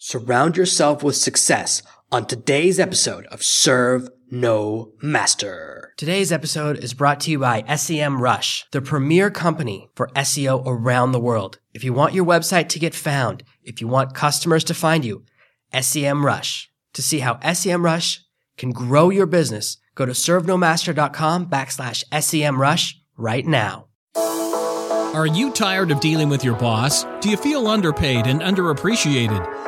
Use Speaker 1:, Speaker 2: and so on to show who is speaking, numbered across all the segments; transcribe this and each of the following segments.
Speaker 1: Surround yourself with success on today's episode of Serve No Master.
Speaker 2: Today's episode is brought to you by SEM Rush, the premier company for SEO around the world. If you want your website to get found, if you want customers to find you, SEM Rush. To see how SEM Rush can grow your business, go to servenomaster.com backslash SEM Rush right now.
Speaker 3: Are you tired of dealing with your boss? Do you feel underpaid and underappreciated?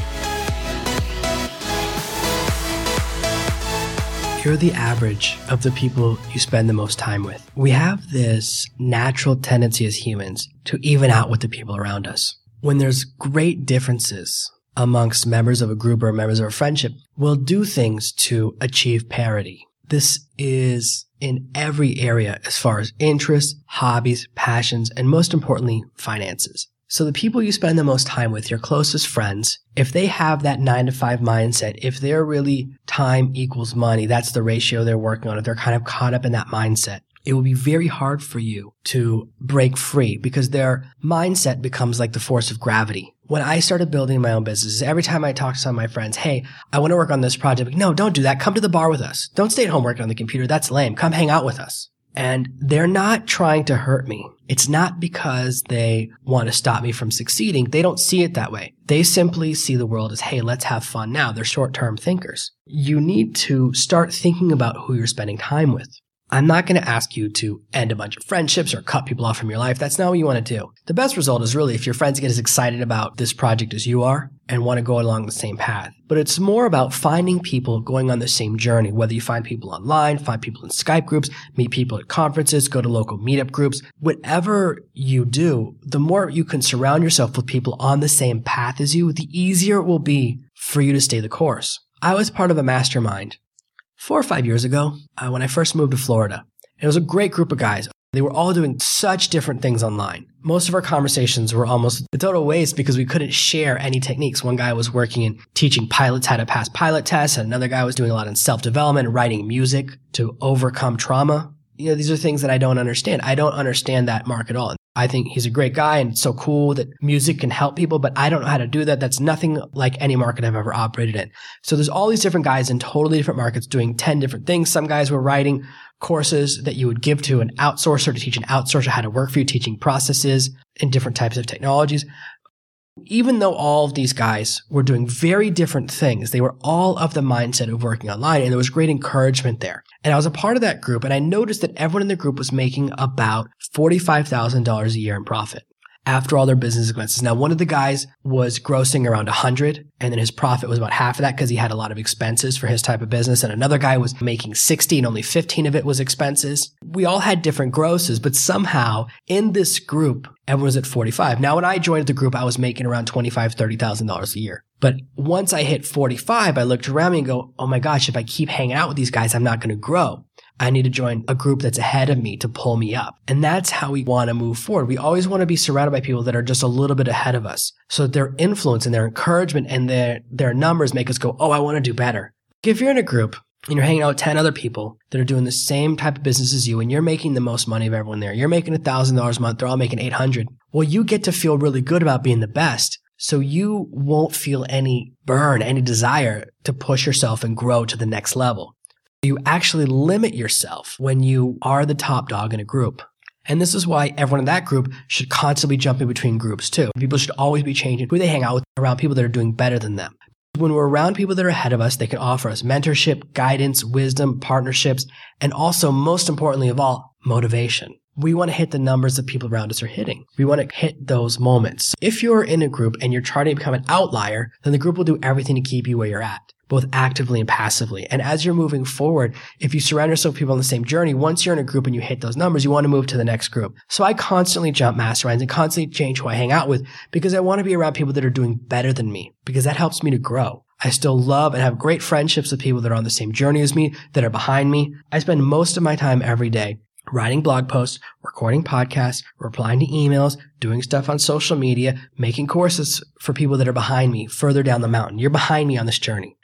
Speaker 2: You're the average of the people you spend the most time with. We have this natural tendency as humans to even out with the people around us. When there's great differences amongst members of a group or members of a friendship, we'll do things to achieve parity. This is in every area as far as interests, hobbies, passions, and most importantly, finances. So the people you spend the most time with, your closest friends, if they have that nine to five mindset, if they're really time equals money, that's the ratio they're working on, if they're kind of caught up in that mindset, it will be very hard for you to break free because their mindset becomes like the force of gravity. When I started building my own business, every time I talk to some of my friends, hey, I want to work on this project. No, don't do that. Come to the bar with us. Don't stay at home working on the computer. That's lame. Come hang out with us. And they're not trying to hurt me. It's not because they want to stop me from succeeding. They don't see it that way. They simply see the world as, hey, let's have fun now. They're short term thinkers. You need to start thinking about who you're spending time with. I'm not going to ask you to end a bunch of friendships or cut people off from your life. That's not what you want to do. The best result is really if your friends get as excited about this project as you are and want to go along the same path. But it's more about finding people going on the same journey, whether you find people online, find people in Skype groups, meet people at conferences, go to local meetup groups, whatever you do, the more you can surround yourself with people on the same path as you, the easier it will be for you to stay the course. I was part of a mastermind four or five years ago uh, when I first moved to Florida. It was a great group of guys. They were all doing such different things online. Most of our conversations were almost a total waste because we couldn't share any techniques. One guy was working in teaching pilots how to pass pilot tests, and another guy was doing a lot in self development writing music to overcome trauma. You know, these are things that I don't understand. I don't understand that mark at all. I think he's a great guy and it's so cool that music can help people, but I don't know how to do that. That's nothing like any market I've ever operated in. So there's all these different guys in totally different markets doing 10 different things. Some guys were writing courses that you would give to an outsourcer to teach an outsourcer how to work for you, teaching processes in different types of technologies. Even though all of these guys were doing very different things, they were all of the mindset of working online and there was great encouragement there. And I was a part of that group and I noticed that everyone in the group was making about $45,000 a year in profit after all their business expenses. Now, one of the guys was grossing around 100 and then his profit was about half of that because he had a lot of expenses for his type of business. And another guy was making 60 and only 15 of it was expenses. We all had different grosses, but somehow in this group, everyone was at 45. Now, when I joined the group, I was making around 25, $30,000 a year. But once I hit 45, I looked around me and go, Oh my gosh, if I keep hanging out with these guys, I'm not going to grow. I need to join a group that's ahead of me to pull me up. And that's how we want to move forward. We always want to be surrounded by people that are just a little bit ahead of us. So that their influence and their encouragement and their, their numbers make us go, Oh, I want to do better. If you're in a group and you're hanging out with 10 other people that are doing the same type of business as you and you're making the most money of everyone there, you're making $1,000 a month, they're all making 800. Well, you get to feel really good about being the best. So you won't feel any burn, any desire to push yourself and grow to the next level. You actually limit yourself when you are the top dog in a group. And this is why everyone in that group should constantly jump in between groups too. People should always be changing who they hang out with around people that are doing better than them. When we're around people that are ahead of us, they can offer us mentorship, guidance, wisdom, partnerships, and also most importantly of all, motivation. We want to hit the numbers that people around us are hitting. We want to hit those moments. If you're in a group and you're trying to become an outlier, then the group will do everything to keep you where you're at both actively and passively. And as you're moving forward, if you surround yourself with people on the same journey, once you're in a group and you hit those numbers, you want to move to the next group. So I constantly jump masterminds and constantly change who I hang out with because I want to be around people that are doing better than me because that helps me to grow. I still love and have great friendships with people that are on the same journey as me, that are behind me. I spend most of my time every day writing blog posts, recording podcasts, replying to emails, doing stuff on social media, making courses for people that are behind me further down the mountain. You're behind me on this journey.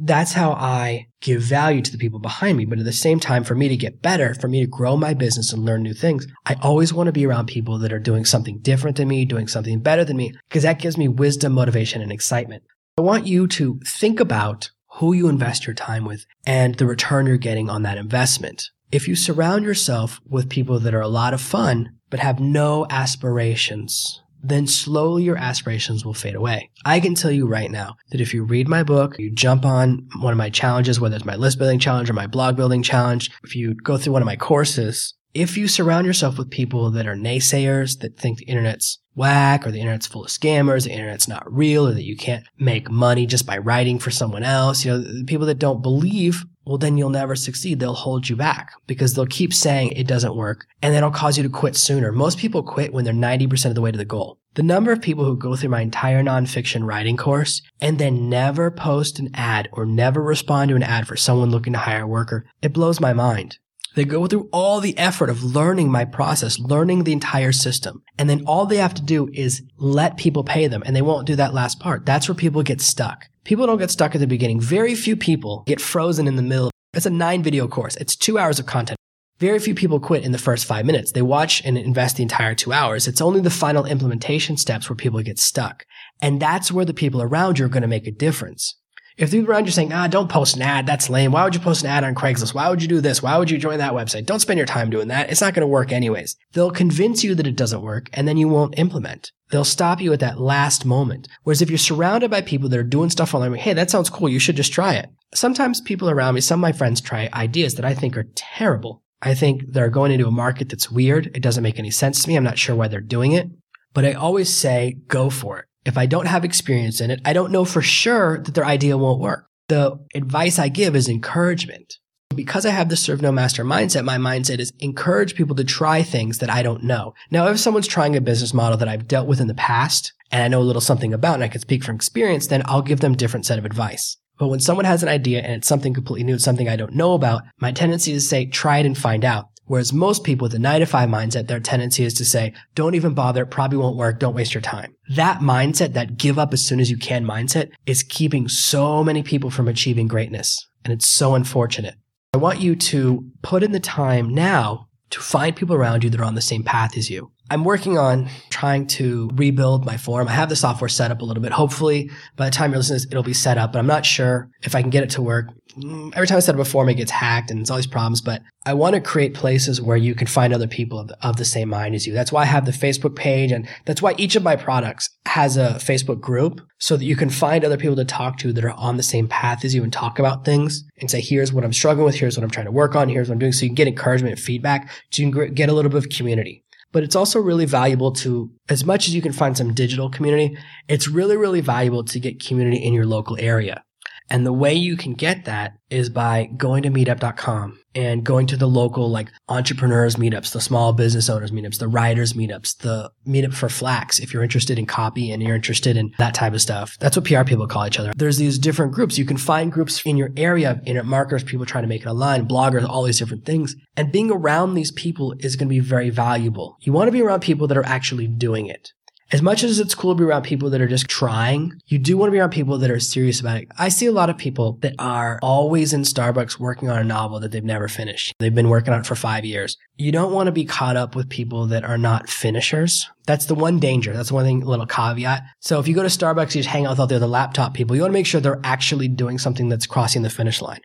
Speaker 2: That's how I give value to the people behind me. But at the same time, for me to get better, for me to grow my business and learn new things, I always want to be around people that are doing something different than me, doing something better than me, because that gives me wisdom, motivation, and excitement. I want you to think about who you invest your time with and the return you're getting on that investment. If you surround yourself with people that are a lot of fun, but have no aspirations, then slowly your aspirations will fade away. I can tell you right now that if you read my book, you jump on one of my challenges, whether it's my list building challenge or my blog building challenge, if you go through one of my courses, if you surround yourself with people that are naysayers, that think the internet's whack or the internet's full of scammers, the internet's not real, or that you can't make money just by writing for someone else, you know, people that don't believe well, then you'll never succeed. They'll hold you back because they'll keep saying it doesn't work and then it'll cause you to quit sooner. Most people quit when they're 90% of the way to the goal. The number of people who go through my entire nonfiction writing course and then never post an ad or never respond to an ad for someone looking to hire a worker, it blows my mind. They go through all the effort of learning my process, learning the entire system. And then all they have to do is let people pay them and they won't do that last part. That's where people get stuck. People don't get stuck at the beginning. Very few people get frozen in the middle. It's a nine video course. It's two hours of content. Very few people quit in the first five minutes. They watch and invest the entire two hours. It's only the final implementation steps where people get stuck. And that's where the people around you are going to make a difference. If people around you are saying, ah, don't post an ad, that's lame. Why would you post an ad on Craigslist? Why would you do this? Why would you join that website? Don't spend your time doing that. It's not going to work anyways. They'll convince you that it doesn't work and then you won't implement. They'll stop you at that last moment. Whereas if you're surrounded by people that are doing stuff online, hey, that sounds cool. You should just try it. Sometimes people around me, some of my friends try ideas that I think are terrible. I think they're going into a market that's weird. It doesn't make any sense to me. I'm not sure why they're doing it, but I always say go for it. If I don't have experience in it, I don't know for sure that their idea won't work. The advice I give is encouragement. Because I have the serve no master mindset, my mindset is encourage people to try things that I don't know. Now, if someone's trying a business model that I've dealt with in the past and I know a little something about and I can speak from experience, then I'll give them a different set of advice. But when someone has an idea and it's something completely new, something I don't know about, my tendency is to say, try it and find out. Whereas most people with a nine to five mindset, their tendency is to say, don't even bother. It probably won't work. Don't waste your time. That mindset, that give up as soon as you can mindset is keeping so many people from achieving greatness. And it's so unfortunate. I want you to put in the time now to find people around you that are on the same path as you. I'm working on trying to rebuild my forum. I have the software set up a little bit. Hopefully, by the time you're listening, it'll be set up, but I'm not sure if I can get it to work. Mm, every time I set up a forum, it gets hacked and it's all these problems, but I want to create places where you can find other people of the, of the same mind as you. That's why I have the Facebook page and that's why each of my products has a Facebook group so that you can find other people to talk to that are on the same path as you and talk about things and say, here's what I'm struggling with. Here's what I'm trying to work on. Here's what I'm doing. So you can get encouragement and feedback. So you can get a little bit of community but it's also really valuable to, as much as you can find some digital community, it's really, really valuable to get community in your local area. And the way you can get that is by going to meetup.com and going to the local like entrepreneurs meetups, the small business owners meetups, the writers meetups, the meetup for Flacks. If you're interested in copy and you're interested in that type of stuff, that's what PR people call each other. There's these different groups. You can find groups in your area of internet marketers, people trying to make it online, bloggers, all these different things. And being around these people is going to be very valuable. You want to be around people that are actually doing it as much as it's cool to be around people that are just trying, you do want to be around people that are serious about it. I see a lot of people that are always in Starbucks working on a novel that they've never finished. They've been working on it for five years. You don't want to be caught up with people that are not finishers. That's the one danger. That's the one thing, little caveat. So if you go to Starbucks, you just hang out with all the other laptop people. You want to make sure they're actually doing something that's crossing the finish line.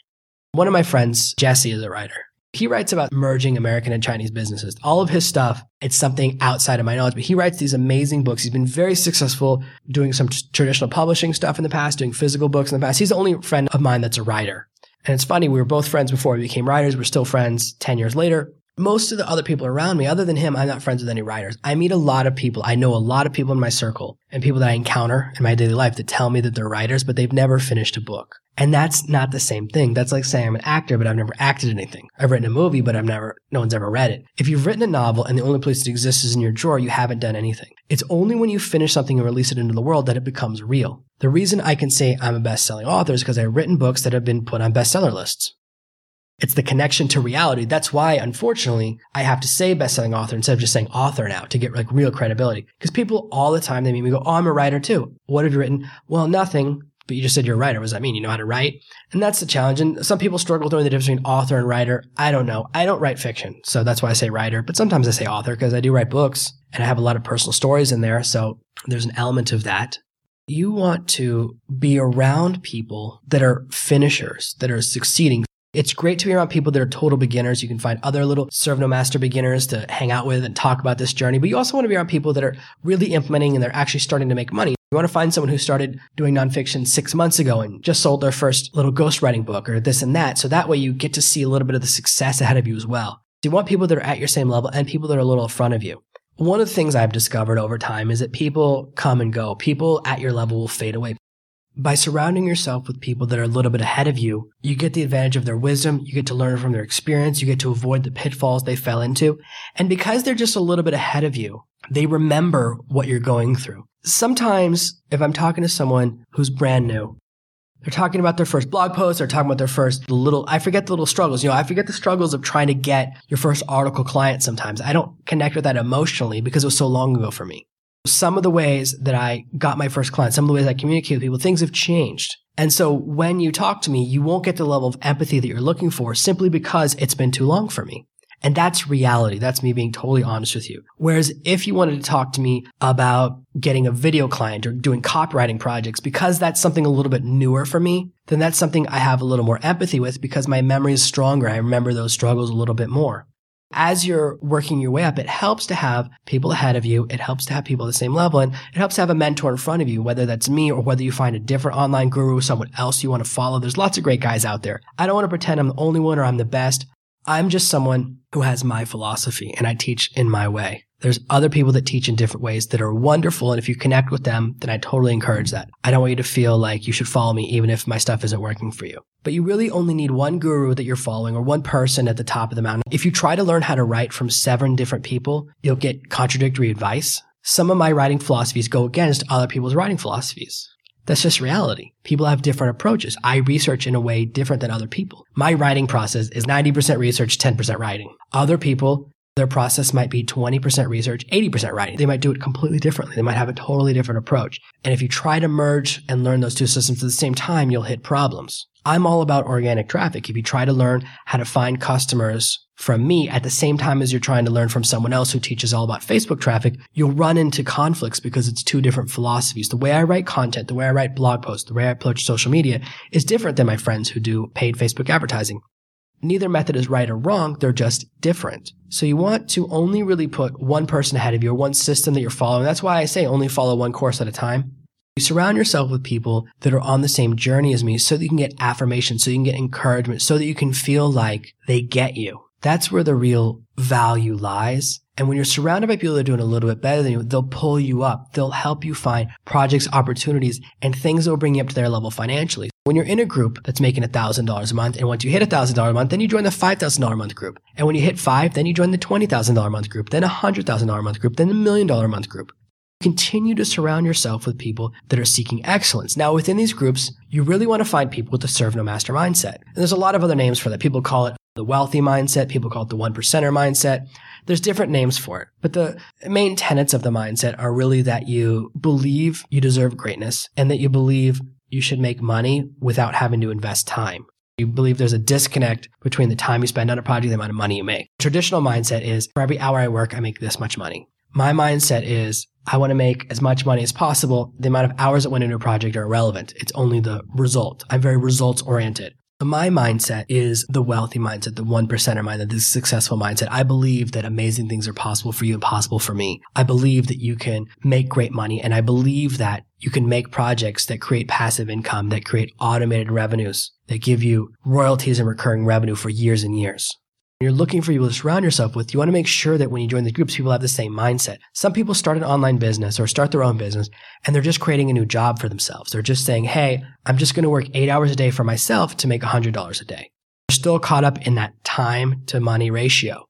Speaker 2: One of my friends, Jesse, is a writer. He writes about merging American and Chinese businesses. All of his stuff, it's something outside of my knowledge, but he writes these amazing books. He's been very successful doing some t- traditional publishing stuff in the past, doing physical books in the past. He's the only friend of mine that's a writer. And it's funny, we were both friends before we became writers. We're still friends 10 years later. Most of the other people around me, other than him, I'm not friends with any writers. I meet a lot of people. I know a lot of people in my circle and people that I encounter in my daily life that tell me that they're writers, but they've never finished a book. And that's not the same thing. That's like saying I'm an actor, but I've never acted anything. I've written a movie, but I've never, no one's ever read it. If you've written a novel and the only place it exists is in your drawer, you haven't done anything. It's only when you finish something and release it into the world that it becomes real. The reason I can say I'm a best-selling author is because I've written books that have been put on bestseller lists. It's the connection to reality. That's why, unfortunately, I have to say best-selling author instead of just saying author now to get like real credibility. Because people all the time, they meet me go, Oh, I'm a writer too. What have you written? Well, nothing. But you just said you're a writer. What does that mean? You know how to write? And that's the challenge. And some people struggle knowing the difference between author and writer. I don't know. I don't write fiction. So that's why I say writer. But sometimes I say author because I do write books and I have a lot of personal stories in there. So there's an element of that. You want to be around people that are finishers, that are succeeding. It's great to be around people that are total beginners. You can find other little serve no master beginners to hang out with and talk about this journey. But you also want to be around people that are really implementing and they're actually starting to make money. You want to find someone who started doing nonfiction six months ago and just sold their first little ghostwriting book or this and that. So that way you get to see a little bit of the success ahead of you as well. You want people that are at your same level and people that are a little in front of you. One of the things I've discovered over time is that people come and go. People at your level will fade away. By surrounding yourself with people that are a little bit ahead of you, you get the advantage of their wisdom, you get to learn from their experience, you get to avoid the pitfalls they fell into. And because they're just a little bit ahead of you, they remember what you're going through. Sometimes if I'm talking to someone who's brand new, they're talking about their first blog post, they're talking about their first little, I forget the little struggles. You know, I forget the struggles of trying to get your first article client sometimes. I don't connect with that emotionally because it was so long ago for me some of the ways that I got my first client, some of the ways I communicate with people, things have changed. And so when you talk to me, you won't get the level of empathy that you're looking for simply because it's been too long for me. And that's reality. That's me being totally honest with you. Whereas if you wanted to talk to me about getting a video client or doing copywriting projects, because that's something a little bit newer for me, then that's something I have a little more empathy with because my memory is stronger. I remember those struggles a little bit more as you're working your way up, it helps to have people ahead of you. It helps to have people at the same level and it helps to have a mentor in front of you, whether that's me or whether you find a different online guru, someone else you want to follow. There's lots of great guys out there. I don't want to pretend I'm the only one or I'm the best. I'm just someone who has my philosophy and I teach in my way. There's other people that teach in different ways that are wonderful. And if you connect with them, then I totally encourage that. I don't want you to feel like you should follow me even if my stuff isn't working for you. But you really only need one guru that you're following or one person at the top of the mountain. If you try to learn how to write from seven different people, you'll get contradictory advice. Some of my writing philosophies go against other people's writing philosophies. That's just reality. People have different approaches. I research in a way different than other people. My writing process is 90% research, 10% writing. Other people their process might be 20% research, 80% writing. They might do it completely differently. They might have a totally different approach. And if you try to merge and learn those two systems at the same time, you'll hit problems. I'm all about organic traffic. If you try to learn how to find customers from me at the same time as you're trying to learn from someone else who teaches all about Facebook traffic, you'll run into conflicts because it's two different philosophies. The way I write content, the way I write blog posts, the way I approach social media is different than my friends who do paid Facebook advertising neither method is right or wrong. They're just different. So you want to only really put one person ahead of you or one system that you're following. That's why I say only follow one course at a time. You surround yourself with people that are on the same journey as me so that you can get affirmation, so you can get encouragement, so that you can feel like they get you. That's where the real value lies. And when you're surrounded by people that are doing a little bit better than you, they'll pull you up. They'll help you find projects, opportunities, and things that will bring you up to their level financially. When you're in a group that's making $1,000 a month, and once you hit $1,000 a month, then you join the $5,000 a month group. And when you hit five, then you join the $20,000 a month group, then a $100,000 a month group, then the million dollar a month group. Continue to surround yourself with people that are seeking excellence. Now, within these groups, you really want to find people with the serve no master mindset. And there's a lot of other names for that. People call it the wealthy mindset. People call it the one percenter mindset. There's different names for it, but the main tenets of the mindset are really that you believe you deserve greatness and that you believe you should make money without having to invest time. You believe there's a disconnect between the time you spend on a project and the amount of money you make. Traditional mindset is for every hour I work, I make this much money. My mindset is I want to make as much money as possible. The amount of hours that went into a project are irrelevant. It's only the result. I'm very results oriented. My mindset is the wealthy mindset, the one percenter mindset, the successful mindset. I believe that amazing things are possible for you and possible for me. I believe that you can make great money and I believe that you can make projects that create passive income, that create automated revenues, that give you royalties and recurring revenue for years and years. You're looking for people to surround yourself with, you want to make sure that when you join the groups, people have the same mindset. Some people start an online business or start their own business and they're just creating a new job for themselves. They're just saying, Hey, I'm just going to work eight hours a day for myself to make $100 a day. They're still caught up in that time to money ratio.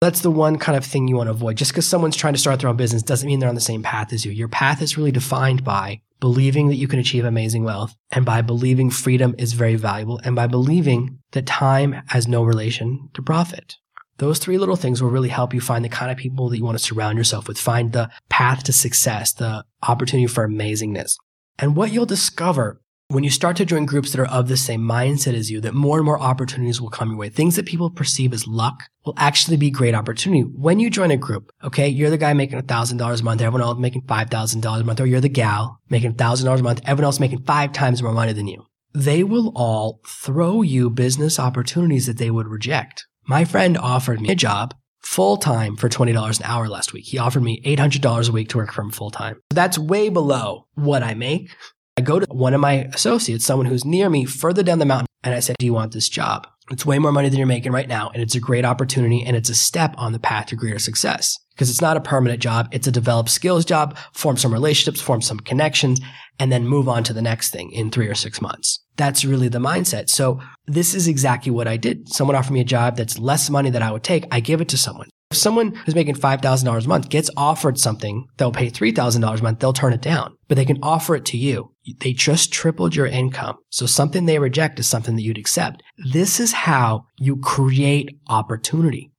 Speaker 2: That's the one kind of thing you want to avoid. Just because someone's trying to start their own business doesn't mean they're on the same path as you. Your path is really defined by believing that you can achieve amazing wealth and by believing freedom is very valuable and by believing that time has no relation to profit. Those three little things will really help you find the kind of people that you want to surround yourself with, find the path to success, the opportunity for amazingness. And what you'll discover when you start to join groups that are of the same mindset as you, that more and more opportunities will come your way. Things that people perceive as luck will actually be great opportunity. When you join a group, okay, you're the guy making $1,000 a month, everyone else making $5,000 a month, or you're the gal making $1,000 a month, everyone else making five times more money than you. They will all throw you business opportunities that they would reject. My friend offered me a job full time for $20 an hour last week. He offered me $800 a week to work for him full time. That's way below what I make. I go to one of my associates, someone who's near me further down the mountain, and I said, Do you want this job? It's way more money than you're making right now, and it's a great opportunity, and it's a step on the path to greater success. Because it's not a permanent job, it's a develop skills job, form some relationships, form some connections, and then move on to the next thing in three or six months. That's really the mindset. So this is exactly what I did. Someone offered me a job that's less money than I would take. I give it to someone. If someone who's making $5,000 a month gets offered something they'll pay $3,000 a month, they'll turn it down, but they can offer it to you. They just tripled your income. So something they reject is something that you'd accept. This is how you create opportunity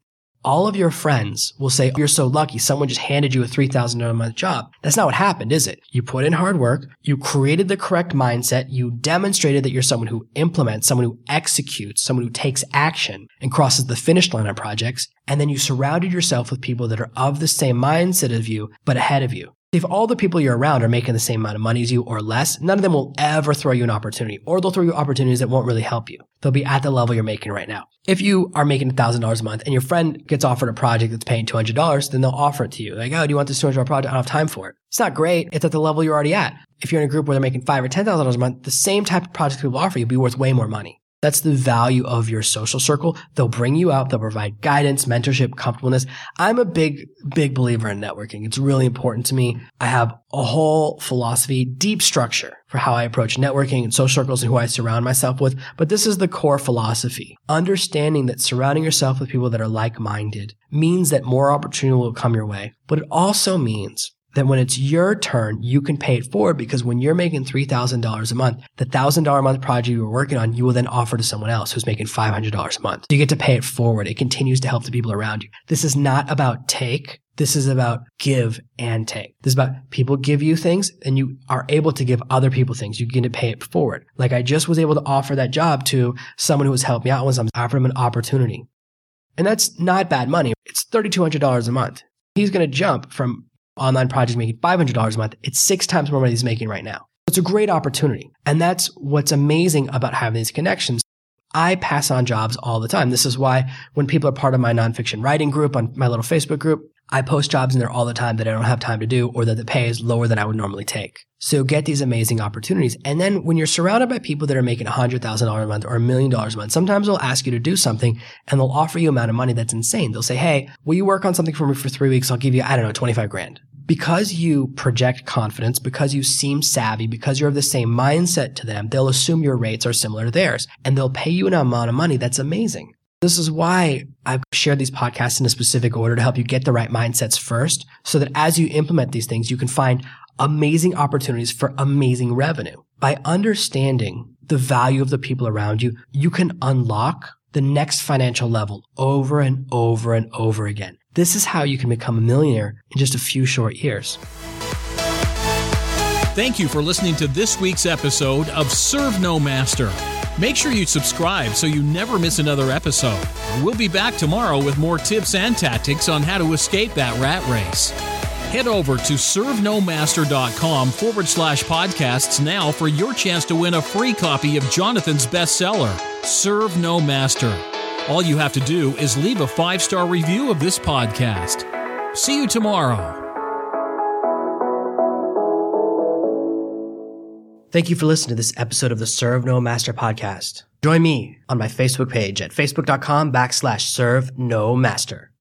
Speaker 2: all of your friends will say, oh, you're so lucky. Someone just handed you a $3,000 a month job. That's not what happened, is it? You put in hard work. You created the correct mindset. You demonstrated that you're someone who implements, someone who executes, someone who takes action and crosses the finish line on projects. And then you surrounded yourself with people that are of the same mindset of you, but ahead of you. If all the people you're around are making the same amount of money as you or less, none of them will ever throw you an opportunity or they'll throw you opportunities that won't really help you. They'll be at the level you're making right now. If you are making $1,000 a month and your friend gets offered a project that's paying $200, then they'll offer it to you. Like, oh, do you want this $200 project? I don't have time for it. It's not great. It's at the level you're already at. If you're in a group where they're making five or $10,000 a month, the same type of project people offer you will be worth way more money. That's the value of your social circle. They'll bring you out. They'll provide guidance, mentorship, comfortableness. I'm a big, big believer in networking. It's really important to me. I have a whole philosophy, deep structure for how I approach networking and social circles and who I surround myself with. But this is the core philosophy. Understanding that surrounding yourself with people that are like-minded means that more opportunity will come your way. But it also means that when it's your turn, you can pay it forward because when you're making $3,000 a month, the $1,000 a month project you were working on, you will then offer to someone else who's making $500 a month. So you get to pay it forward. It continues to help the people around you. This is not about take. This is about give and take. This is about people give you things and you are able to give other people things. You get to pay it forward. Like I just was able to offer that job to someone who was helping me out once I'm offering him an opportunity. And that's not bad money. It's $3,200 a month. He's going to jump from online project making $500 a month, it's six times more money he's making right now. It's a great opportunity. And that's what's amazing about having these connections. I pass on jobs all the time. This is why when people are part of my nonfiction writing group on my little Facebook group, I post jobs in there all the time that I don't have time to do or that the pay is lower than I would normally take. So get these amazing opportunities. And then when you're surrounded by people that are making $100,000 a month or a million dollars a month, sometimes they'll ask you to do something and they'll offer you amount of money that's insane. They'll say, Hey, will you work on something for me for three weeks? I'll give you, I don't know, 25 grand because you project confidence, because you seem savvy, because you're of the same mindset to them, they'll assume your rates are similar to theirs and they'll pay you an amount of money that's amazing. This is why I've shared these podcasts in a specific order to help you get the right mindsets first so that as you implement these things, you can find amazing opportunities for amazing revenue. By understanding the value of the people around you, you can unlock the next financial level over and over and over again. This is how you can become a millionaire in just a few short years.
Speaker 3: Thank you for listening to this week's episode of Serve No Master. Make sure you subscribe so you never miss another episode. We'll be back tomorrow with more tips and tactics on how to escape that rat race. Head over to servenomaster.com forward slash podcasts now for your chance to win a free copy of Jonathan's bestseller, Serve No Master. All you have to do is leave a five star review of this podcast. See you tomorrow.
Speaker 2: Thank you for listening to this episode of the Serve No Master podcast. Join me on my Facebook page at facebook.com backslash serve no master.